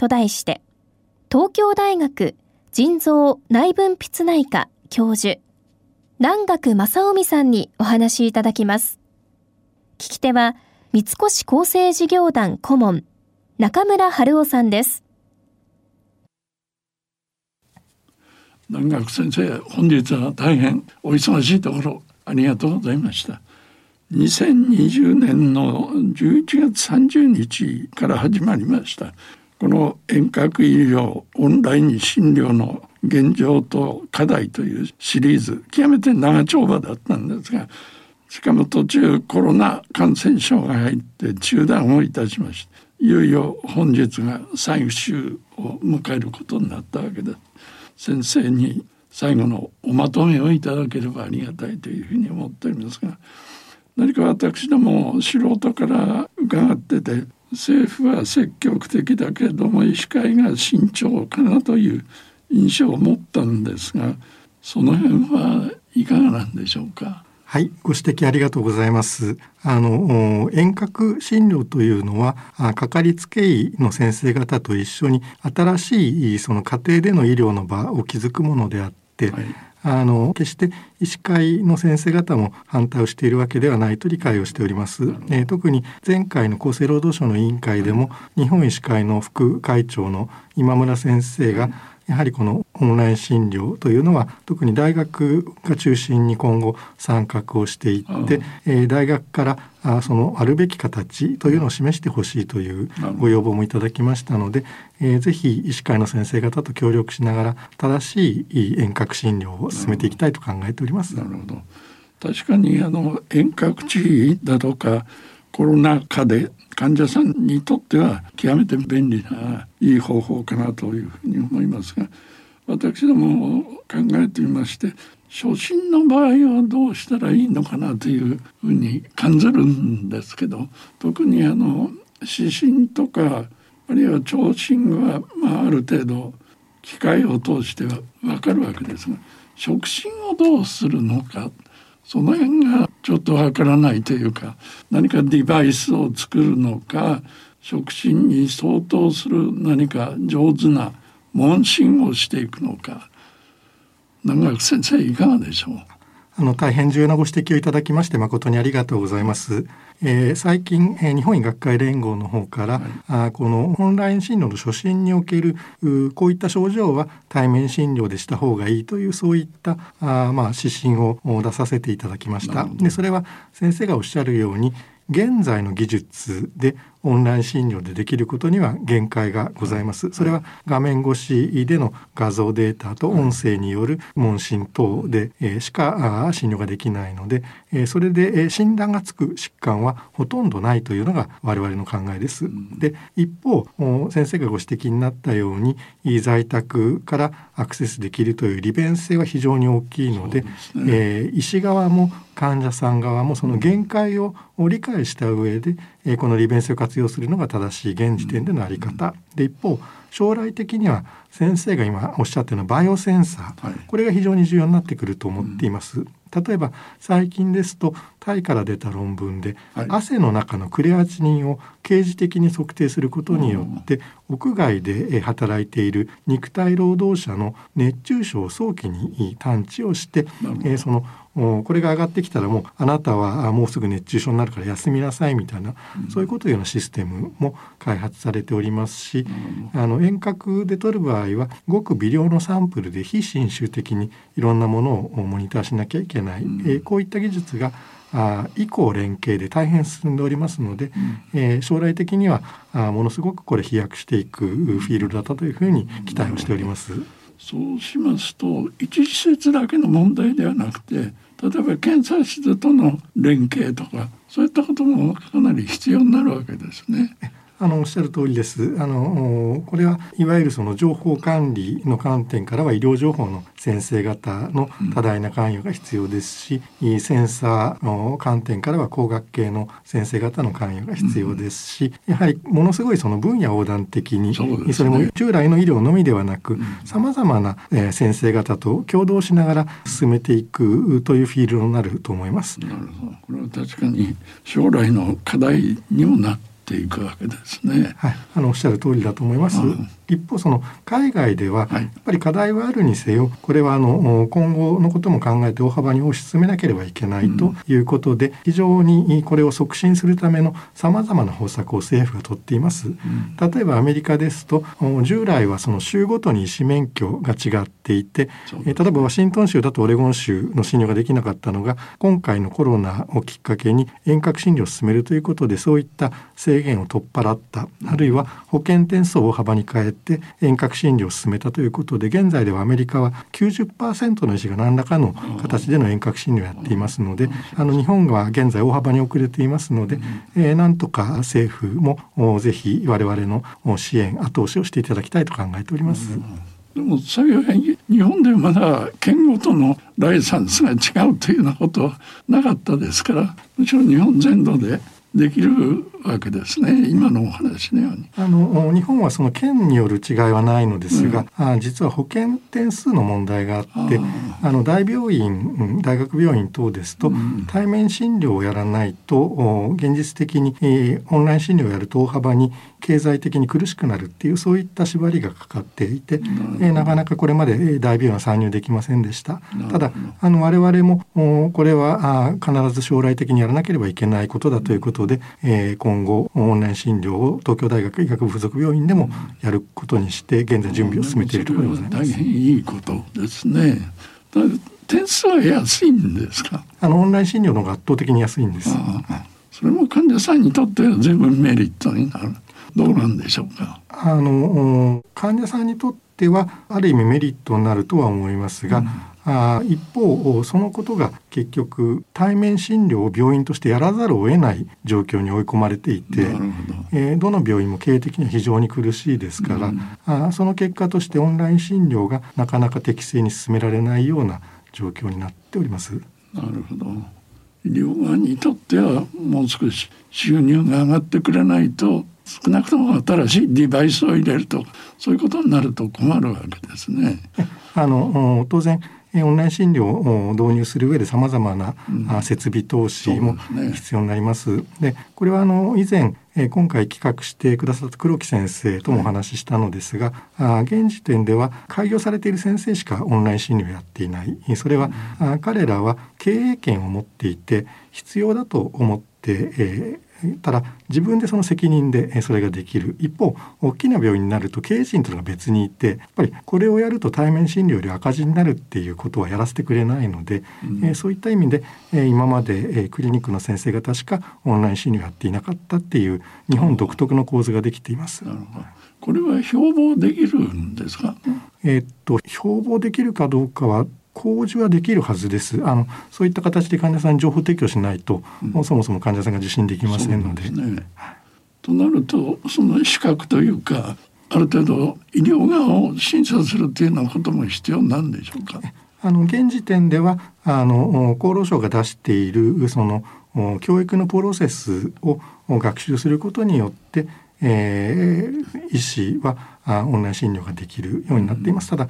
と題して東京大学腎臓内分泌内科教授南学正臣さんにお話しいただきます。聞き手は三越厚生事業団顧問中村春夫さんです。南学先生本日は大変お忙しいところありがとうございました。2020年の11月30日から始まりました。この遠隔医療オンライン診療の現状と課題というシリーズ極めて長丁場だったんですがしかも途中コロナ感染症が入って中断をいたしましたいよいよ本日が最終を迎えることになったわけです。先生に最後のおまとめをいただければありがたいというふうに思っておりますが何か私ども素人から伺ってて政府は積極的だけれども医師会が慎重かなという印象を持ったんですがその辺はいかがなんでしょうか？はい、ご指摘ありがとうございます。あの遠隔診療というのはかかりつけ医の先生方と一緒に新しいその家庭での医療の場を築くものであって、はいあの決して医師会の先生方も反対をしているわけではないと理解をしております。えー、特に前回の厚生労働省の委員会でも日本医師会の副会長の今村先生がやはりこのオンライン診療というのは特に大学が中心に今後参画をしていって、えー、大学からあそのあるべき形というのを示してほしいというご要望もいただきましたので、えー、ぜひ医師会の先生方と協力しながら正しい遠隔診療を進めていきたいと考えております。なるほど。確かにあの遠隔地だとかコロナ禍で患者さんにとっては極めて便利ないい方法かなというふうに思いますが私ども考えてみまして初診の場合はどうしたらいいのかなというふうに感じるんですけど特にあの指針とかあるいは聴診は、まあ、ある程度機械を通しては分かるわけですが触診をどうするのかその辺がちょっとわからないというか何かデバイスを作るのか触診に相当する何か上手な問診をしていくのか長学先生いかがでしょう？あの大変重要なご指摘をいただきまして誠にありがとうございます。えー、最近、えー、日本医学会連合の方から、はい、あこのオンライン診療の初診におけるこういった症状は対面診療でした方がいいというそういったあまあ指針を出させていただきました。でそれは先生がおっしゃるように現在の技術でオンライン診療でできることには限界がございます。それは画面越しでの画像データと音声による問診等でしか診療ができないので、それで診断がつく疾患はほとんどないというのが我々の考えです。で、一方、先生がご指摘になったように在宅からアクセスできるという利便性は非常に大きいので、でね、えー、医師側も患者さん側もその限界を理解した上で、えこの利便性を活用するのが正しい現時点での在り方、で一方将来的には先生が今おっしゃったようなバイオセンサー、はい、これが非常に重要になってくると思っています。例えば最近ですとタイから出た論文で、はい、汗の中のクレアチニンを刑事的に測定することによって、屋外で働いている肉体労働者の熱中症を早期に探知をして、えー、そのこれが上がってきたらもうあなたはもうすぐ熱中症になるから休みなさいみたいな、うん、そういうことようなシステムも開発されておりますし、うん、あの遠隔で取る場合はごく微量のサンプルで非侵襲的にいろんなものをモニターしなきゃいけない、うん、えー、こういった技術があ以降連携で大変進んでおりますので、うん、えー、将来的にはあものすごくこれ飛躍していくフィールドだというふうに期待をしております。そうしますと一施設だけの問題ではなくて例えば検査室との連携とかそういったこともかなり必要になるわけですね。あのおっしゃる通りです。あのこれはいわゆるその情報管理の観点からは医療情報の先生方の多大な関与が必要ですし、うん、センサーの観点からは工学系の先生方の関与が必要ですし、うん、やはりものすごいその分野横断的にそ、ね,、れも従来の医療のみではなくさまざまな、え先生方と共同しながら進めていくというフィールドになると思います。なるほどこれは確かに将来の課題にもなっていくわけですね。はい、あのおっしゃる通りだと思います。うん一方その海外ではやっぱり課題はあるにせよこれはあの今後のことも考えて大幅に推し進めなければいけないということで、非常にこれを促進するためのさまざまな方策を政府が取っています。例えばアメリカですと従来はその州ごとに医師免許が違っていて、例えばワシントン州だとオレゴン州の診療ができなかったのが今回のコロナをきっかけに遠隔診療を進めるということでそういった制限を取っ払ったあるいは保険点数を大幅に変えって遠隔診療を進めたということで現在ではアメリカは90%の医師が何らかの形での遠隔診療をやっていますのであの日本は現在大幅に遅れていますので、えー、なんとか政府もぜひ我々の支援後押しをしていただきたいと考えております。でも幸い日本でまだ県ごとのライセンスが違うというようなことはなかったですからむしろ日本全土でできるわけですね。今のお話のように。あの日本はその県による違いはないのですが、うん、あ実は保険点数の問題があってあの大病院大学病院等ですと、うん、対面診療をやらないと現実的に、えー、オンライン診療をやると大幅に経済的に苦しくなるっていうそういった縛りがかかっていて、えー、なかなかこれまで大病院は参入できませんでした。ただあの我々もこれはあ必ず将来的にやらなければいけないことだということで、えー、今後オンライン診療を東京大学医学部附属病院でもやることにして現在準備を進めているところでございます。大変いいことですね。点数は安いんですか？あのオンライン診療の方が圧倒的に安いんです。それも患者さんにとっては十分メリットになる。どうなんでしょうか？あの患者さんにとってはある意味メリットになるとは思いますが、うん。あ一方そのことが結局対面診療を病院としてやらざるを得ない状況に追い込まれていてど,、えー、どの病院も経営的には非常に苦しいですから、うん、あその結果としてオンライン診療がなかなか適正に進められないような状況になっております。なるほど。医療側にとってはもう少し収入が上がってくれないと少なくとも新しいデバイスを入れるとそういうことになると困るわけですね。あの当然オンライン診療を導入する上でさまざまな、設備投資も必要になります。で、これはあの以前今回企画してくださった黒木先生ともお話ししたのですが、はい、現時点では開業されている先生しかオンライン診療をやっていない。それは、うん、彼らは経営権を持っていて必要だと思って、えー、ただ自分でその責任でそれができる一方大きな病院になると経営陣というのが別にいてやっぱりこれをやると対面診療より赤字になるっていうことはやらせてくれないので、うん、えそういった意味で、え今まで、えクリニックの先生方しかオンライン診療やっていなかったっていう日本独特の構図ができています。これは標榜できるんですか？えっと標榜できるかどうかは工事はできるはずです。あのそういった形で患者さんに情報提供しないと、うん、もうそもそも患者さんが受診できませんので。でね、となるとその資格というかある程度医療側を審査するっていうようなことも必要なんでしょうか？あの現時点ではあの厚労省が出しているその教育のプロセスを学習することによって、えー、医師はオンライン診療ができるようになっています。ただ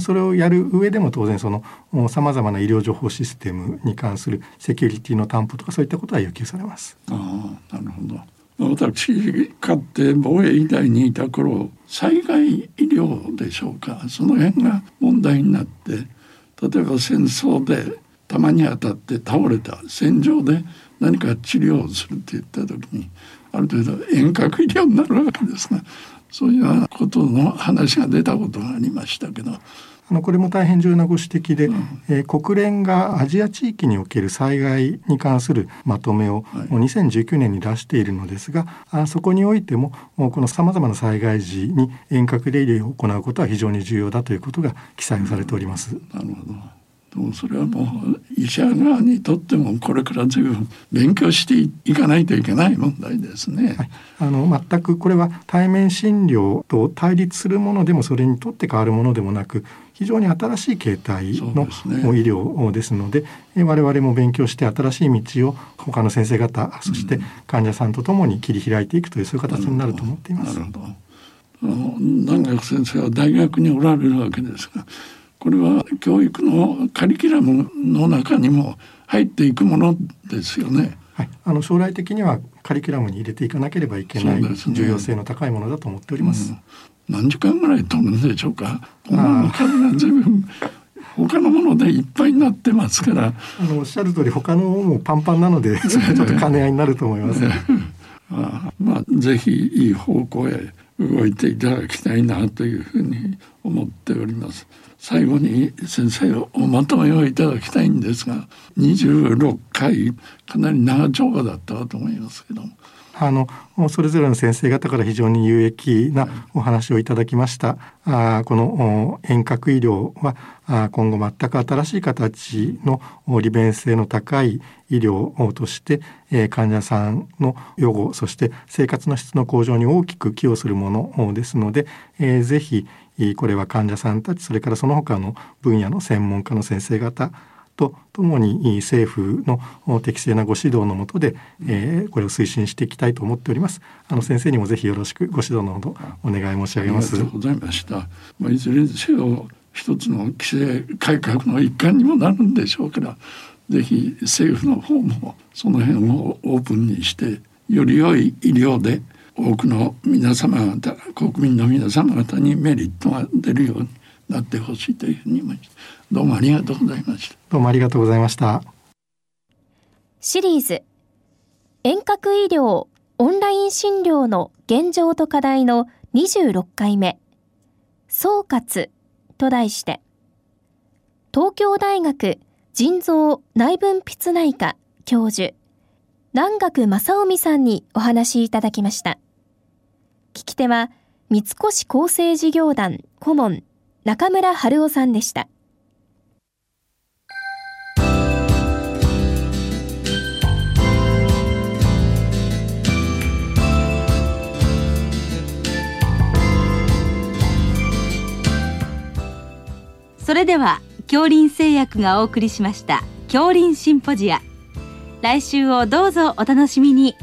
それをやる上でも当然そのさまざまな医療情報システムに関するセキュリティの担保とかそういったことは要求されます。あなるほど私かって防衛医大にいた頃災害医療でしょうかその辺が問題になって例えば戦争で弾に当たって倒れた戦場で何か治療をするって言った時にある程度遠隔医療になるわけですがそういうようなことの話が出たことがありましたけど。あのこれも大変重要なご指摘で、うん、えー、国連がアジア地域における災害に関するまとめを、はい、2019年に出しているのですがあそこにおいてもこのさまざまな災害時に遠隔で医療を行うことは非常に重要だということが記載されております。うん、なるほどでもそれはもう医者側にとってもこれから随分勉強していかないといけない問題ですね。はい、あの全くこれは対面診療と対立するものでもそれにとって変わるものでもなく非常に新しい形態の、医療ですので我々も勉強して新しい道を他の先生方そして患者さんとともに切り開いていくというそういう形になると思っています。なるほど南学先生は大学におられるわけですがこれは教育のカリキュラムの中にも入っていくものですよね。はい、あの将来的にはカリキュラムに入れていかなければいけない、重要性の高いものだと思っております。うん、何時間ぐらい取るんでしょうか。この数が随分他のものでいっぱいになってますから。あのおっしゃる通り他のもパンパンなので ちょっと兼ね合いになると思います。あまあぜひいい方向へ動いていただきたいなというふうに思っております。最後に先生おまとめをいただきたいんですが26回かなり長丁場だったと思いますけども。あのそれぞれの先生方から非常に有益なお話をいただきました。あこの遠隔医療はあ今後全く新しい形の利便性の高い医療として、えー、患者さんの予後そして生活の質の向上に大きく寄与するものですので、えー、ぜひこれは患者さんたちそれからその他の分野の専門家の先生方とともに政府の適正なご指導のもとで、えー、これを推進していきたいと思っております。あの先生にもぜひよろしくご指導のほどお願い申し上げます。ありがとうございました。まあ、いずれにせよ一つの規制改革の一環にもなるんでしょうから、ぜひ政府の方もその辺をオープンにしてより良い医療で多くの皆様方国民の皆様方にメリットが出るようになってほしいというふうに思います。どうもありがとうございました。どうもありがとうございました。シリーズ遠隔医療オンライン診療の現状と課題の26回目総括と題して東京大学腎臓内分泌内科教授南学正臣さんにお話いただきました。聞き手は三越厚生事業団顧問中村春夫さんでした。それでは恐林製薬がお送りしました恐林シンポジア来週をどうぞお楽しみに